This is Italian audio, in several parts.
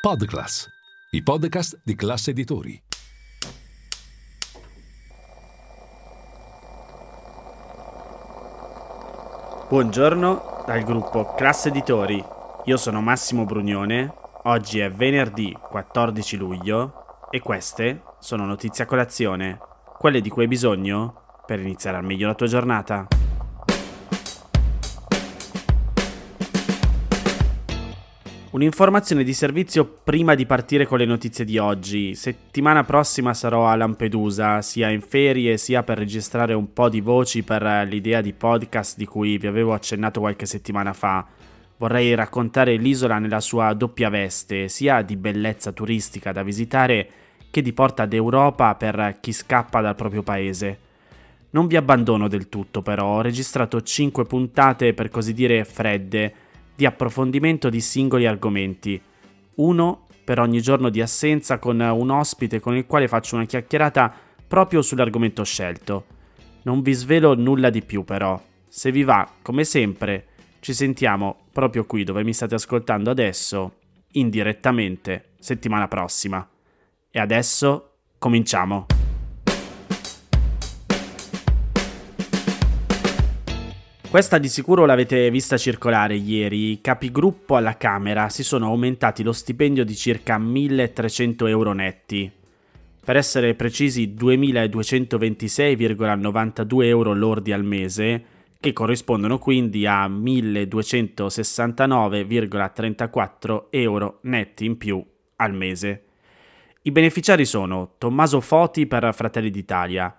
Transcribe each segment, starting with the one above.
Podclass, i podcast di classe editori. Buongiorno dal gruppo Classe Editori. Io sono Massimo Brugnone. Oggi è venerdì 14 luglio e queste sono notizie a colazione, quelle di cui hai bisogno per iniziare al meglio la tua giornata. Un'informazione di servizio prima di partire con le notizie di oggi. Settimana prossima sarò a Lampedusa, sia in ferie sia per registrare un po' di voci per l'idea di podcast di cui vi avevo accennato qualche settimana fa. Vorrei raccontare l'isola nella sua doppia veste, sia di bellezza turistica da visitare che di porta d'Europa per chi scappa dal proprio paese. Non vi abbandono del tutto però, ho registrato 5 puntate per così dire fredde di approfondimento di singoli argomenti, uno per ogni giorno di assenza con un ospite con il quale faccio una chiacchierata proprio sull'argomento scelto. Non vi svelo nulla di più però. Se vi va, come sempre, ci sentiamo proprio qui dove mi state ascoltando adesso, indirettamente, settimana prossima. E adesso cominciamo. Questa di sicuro l'avete vista circolare ieri. I capigruppo alla Camera si sono aumentati lo stipendio di circa 1300 euro netti. Per essere precisi 2226,92 euro lordi al mese, che corrispondono quindi a 1269,34 euro netti in più al mese. I beneficiari sono Tommaso Foti per Fratelli d'Italia,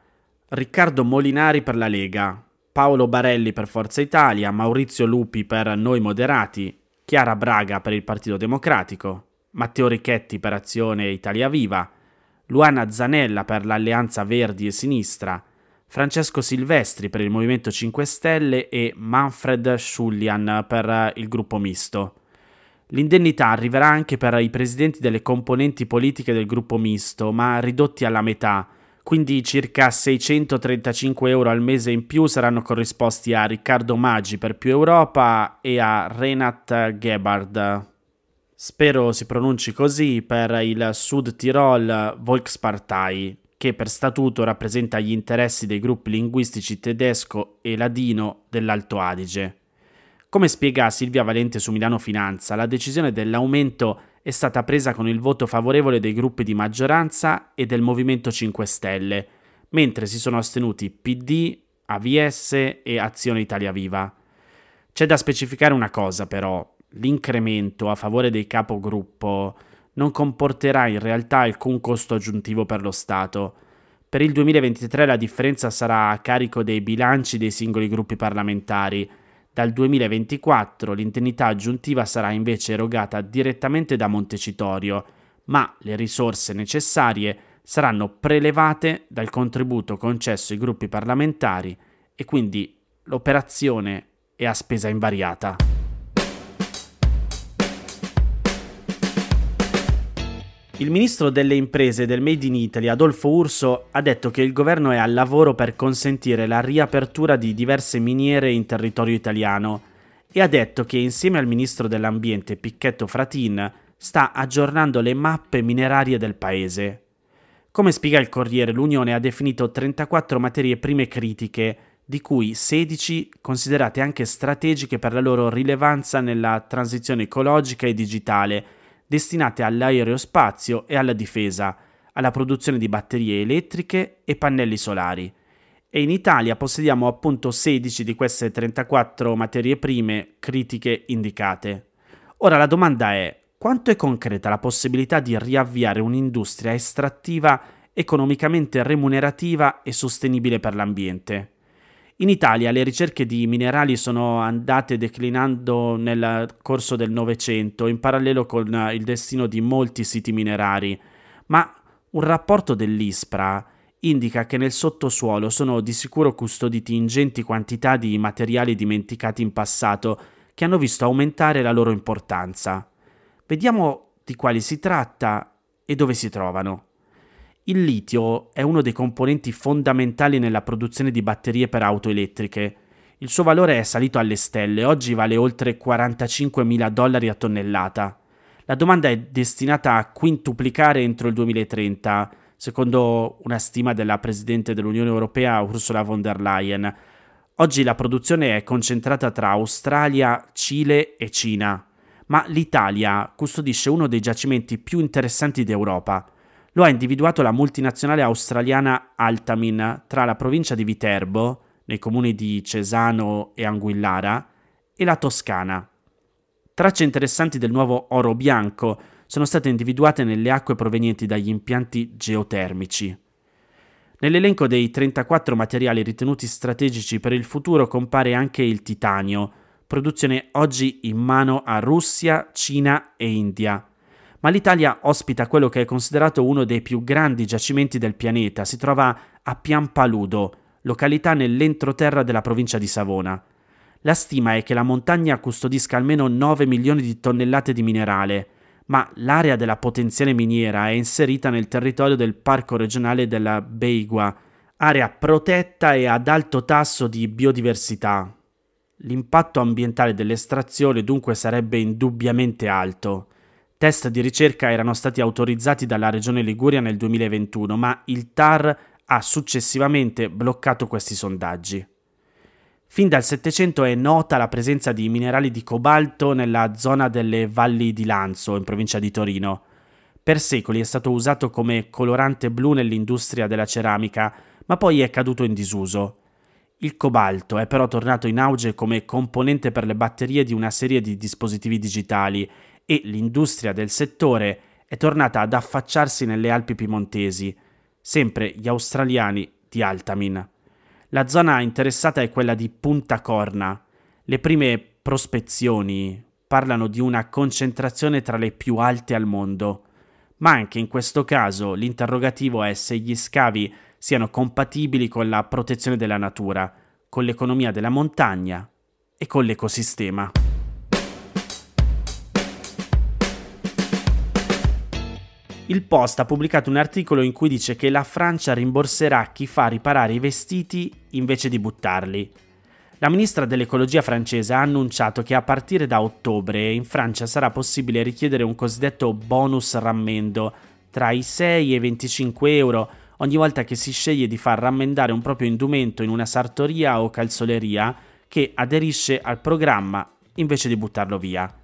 Riccardo Molinari per la Lega, Paolo Barelli per Forza Italia, Maurizio Lupi per Noi Moderati, Chiara Braga per il Partito Democratico, Matteo Richetti per Azione Italia Viva, Luana Zanella per l'Alleanza Verdi e Sinistra, Francesco Silvestri per il Movimento 5 Stelle e Manfred Schullian per il gruppo misto. L'indennità arriverà anche per i presidenti delle componenti politiche del gruppo misto, ma ridotti alla metà, quindi circa 635 euro al mese in più saranno corrisposti a Riccardo Maggi per Più Europa e a Renat Gebhard. Spero si pronunci così per il Sud Tirol Volkspartei, che per statuto rappresenta gli interessi dei gruppi linguistici tedesco e ladino dell'Alto Adige. Come spiega Silvia Valente su Milano Finanza, la decisione dell'aumento è stata presa con il voto favorevole dei gruppi di maggioranza e del Movimento 5 Stelle, mentre si sono astenuti PD, AVS e Azione Italia Viva. C'è da specificare una cosa però, l'incremento a favore dei capogruppo non comporterà in realtà alcun costo aggiuntivo per lo Stato. Per il 2023 la differenza sarà a carico dei bilanci dei singoli gruppi parlamentari, dal 2024 l'indennità aggiuntiva sarà invece erogata direttamente da Montecitorio, ma le risorse necessarie saranno prelevate dal contributo concesso ai gruppi parlamentari e quindi l'operazione è a spesa invariata. Il ministro delle imprese del Made in Italy, Adolfo Urso, ha detto che il governo è al lavoro per consentire la riapertura di diverse miniere in territorio italiano e ha detto che insieme al ministro dell'ambiente Picchetto Fratin sta aggiornando le mappe minerarie del paese. Come spiega il Corriere, l'Unione ha definito 34 materie prime critiche, di cui 16 considerate anche strategiche per la loro rilevanza nella transizione ecologica e digitale destinate all'aerospazio e alla difesa, alla produzione di batterie elettriche e pannelli solari. E in Italia possediamo appunto 16 di queste 34 materie prime critiche indicate. Ora la domanda è quanto è concreta la possibilità di riavviare un'industria estrattiva economicamente remunerativa e sostenibile per l'ambiente? In Italia le ricerche di minerali sono andate declinando nel corso del Novecento in parallelo con il destino di molti siti minerari, ma un rapporto dell'ISPRA indica che nel sottosuolo sono di sicuro custoditi ingenti quantità di materiali dimenticati in passato che hanno visto aumentare la loro importanza. Vediamo di quali si tratta e dove si trovano. Il litio è uno dei componenti fondamentali nella produzione di batterie per auto elettriche. Il suo valore è salito alle stelle, oggi vale oltre 45 mila dollari a tonnellata. La domanda è destinata a quintuplicare entro il 2030, secondo una stima della Presidente dell'Unione Europea Ursula von der Leyen. Oggi la produzione è concentrata tra Australia, Cile e Cina, ma l'Italia custodisce uno dei giacimenti più interessanti d'Europa. Lo ha individuato la multinazionale australiana Altamin tra la provincia di Viterbo, nei comuni di Cesano e Anguillara, e la Toscana. Tracce interessanti del nuovo oro bianco sono state individuate nelle acque provenienti dagli impianti geotermici. Nell'elenco dei 34 materiali ritenuti strategici per il futuro compare anche il titanio, produzione oggi in mano a Russia, Cina e India. Ma l'Italia ospita quello che è considerato uno dei più grandi giacimenti del pianeta, si trova a Piampaludo, località nell'entroterra della provincia di Savona. La stima è che la montagna custodisca almeno 9 milioni di tonnellate di minerale, ma l'area della potenziale miniera è inserita nel territorio del Parco regionale della Beigua, area protetta e ad alto tasso di biodiversità. L'impatto ambientale dell'estrazione dunque sarebbe indubbiamente alto. Test di ricerca erano stati autorizzati dalla Regione Liguria nel 2021, ma il TAR ha successivamente bloccato questi sondaggi. Fin dal Settecento è nota la presenza di minerali di cobalto nella zona delle valli di Lanzo, in provincia di Torino. Per secoli è stato usato come colorante blu nell'industria della ceramica, ma poi è caduto in disuso. Il cobalto è però tornato in auge come componente per le batterie di una serie di dispositivi digitali e l'industria del settore è tornata ad affacciarsi nelle Alpi piemontesi, sempre gli australiani di Altamin. La zona interessata è quella di Punta Corna. Le prime prospezioni parlano di una concentrazione tra le più alte al mondo, ma anche in questo caso l'interrogativo è se gli scavi siano compatibili con la protezione della natura, con l'economia della montagna e con l'ecosistema. Il Post ha pubblicato un articolo in cui dice che la Francia rimborserà chi fa riparare i vestiti invece di buttarli. La ministra dell'ecologia francese ha annunciato che a partire da ottobre in Francia sarà possibile richiedere un cosiddetto bonus rammendo tra i 6 e i 25 euro ogni volta che si sceglie di far rammendare un proprio indumento in una sartoria o calzoleria che aderisce al programma invece di buttarlo via.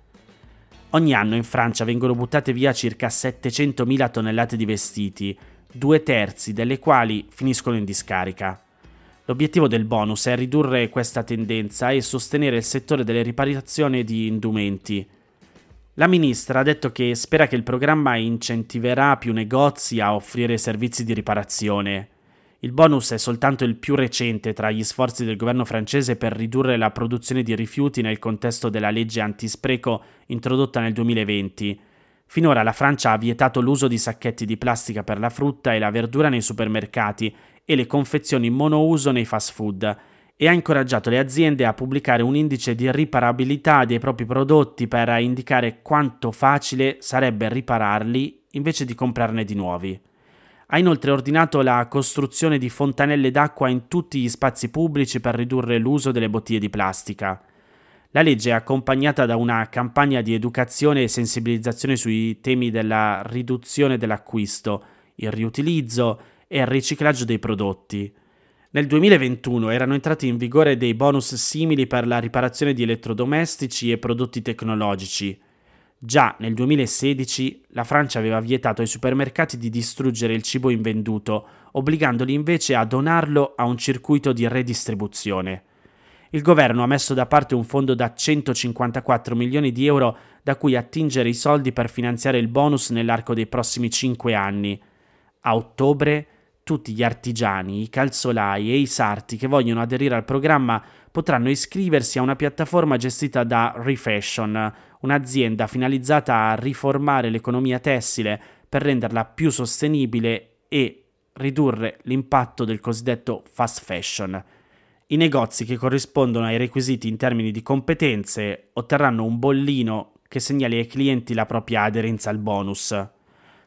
Ogni anno in Francia vengono buttate via circa 700.000 tonnellate di vestiti, due terzi delle quali finiscono in discarica. L'obiettivo del bonus è ridurre questa tendenza e sostenere il settore delle riparazioni di indumenti. La ministra ha detto che spera che il programma incentiverà più negozi a offrire servizi di riparazione. Il bonus è soltanto il più recente tra gli sforzi del governo francese per ridurre la produzione di rifiuti nel contesto della legge antispreco introdotta nel 2020. Finora la Francia ha vietato l'uso di sacchetti di plastica per la frutta e la verdura nei supermercati e le confezioni monouso nei fast food e ha incoraggiato le aziende a pubblicare un indice di riparabilità dei propri prodotti per indicare quanto facile sarebbe ripararli invece di comprarne di nuovi. Ha inoltre ordinato la costruzione di fontanelle d'acqua in tutti gli spazi pubblici per ridurre l'uso delle bottiglie di plastica. La legge è accompagnata da una campagna di educazione e sensibilizzazione sui temi della riduzione dell'acquisto, il riutilizzo e il riciclaggio dei prodotti. Nel 2021 erano entrati in vigore dei bonus simili per la riparazione di elettrodomestici e prodotti tecnologici. Già nel 2016 la Francia aveva vietato ai supermercati di distruggere il cibo invenduto, obbligandoli invece a donarlo a un circuito di redistribuzione. Il governo ha messo da parte un fondo da 154 milioni di euro da cui attingere i soldi per finanziare il bonus nell'arco dei prossimi 5 anni. A ottobre tutti gli artigiani, i calzolai e i sarti che vogliono aderire al programma potranno iscriversi a una piattaforma gestita da Refashion, un'azienda finalizzata a riformare l'economia tessile per renderla più sostenibile e ridurre l'impatto del cosiddetto fast fashion. I negozi che corrispondono ai requisiti in termini di competenze otterranno un bollino che segnali ai clienti la propria aderenza al bonus.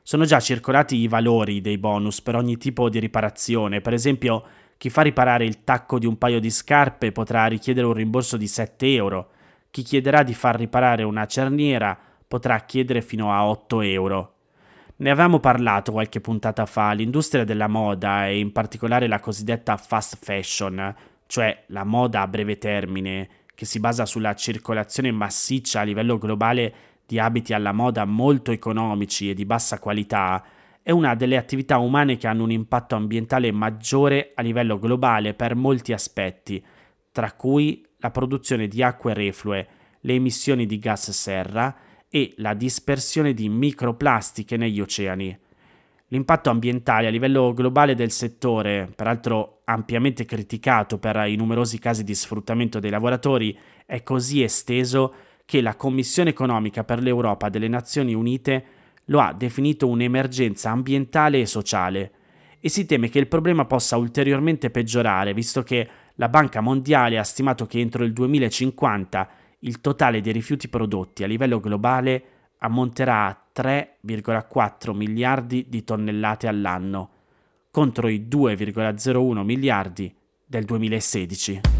Sono già circolati i valori dei bonus per ogni tipo di riparazione, per esempio chi fa riparare il tacco di un paio di scarpe potrà richiedere un rimborso di 7 euro, chi chiederà di far riparare una cerniera potrà chiedere fino a 8 euro. Ne avevamo parlato qualche puntata fa, l'industria della moda e in particolare la cosiddetta fast fashion, cioè la moda a breve termine, che si basa sulla circolazione massiccia a livello globale di abiti alla moda molto economici e di bassa qualità, è una delle attività umane che hanno un impatto ambientale maggiore a livello globale per molti aspetti, tra cui la produzione di acque reflue, le emissioni di gas serra e la dispersione di microplastiche negli oceani. L'impatto ambientale a livello globale del settore, peraltro ampiamente criticato per i numerosi casi di sfruttamento dei lavoratori, è così esteso che la Commissione economica per l'Europa delle Nazioni Unite lo ha definito un'emergenza ambientale e sociale e si teme che il problema possa ulteriormente peggiorare, visto che la Banca Mondiale ha stimato che entro il 2050 il totale dei rifiuti prodotti a livello globale ammonterà a 3,4 miliardi di tonnellate all'anno, contro i 2,01 miliardi del 2016.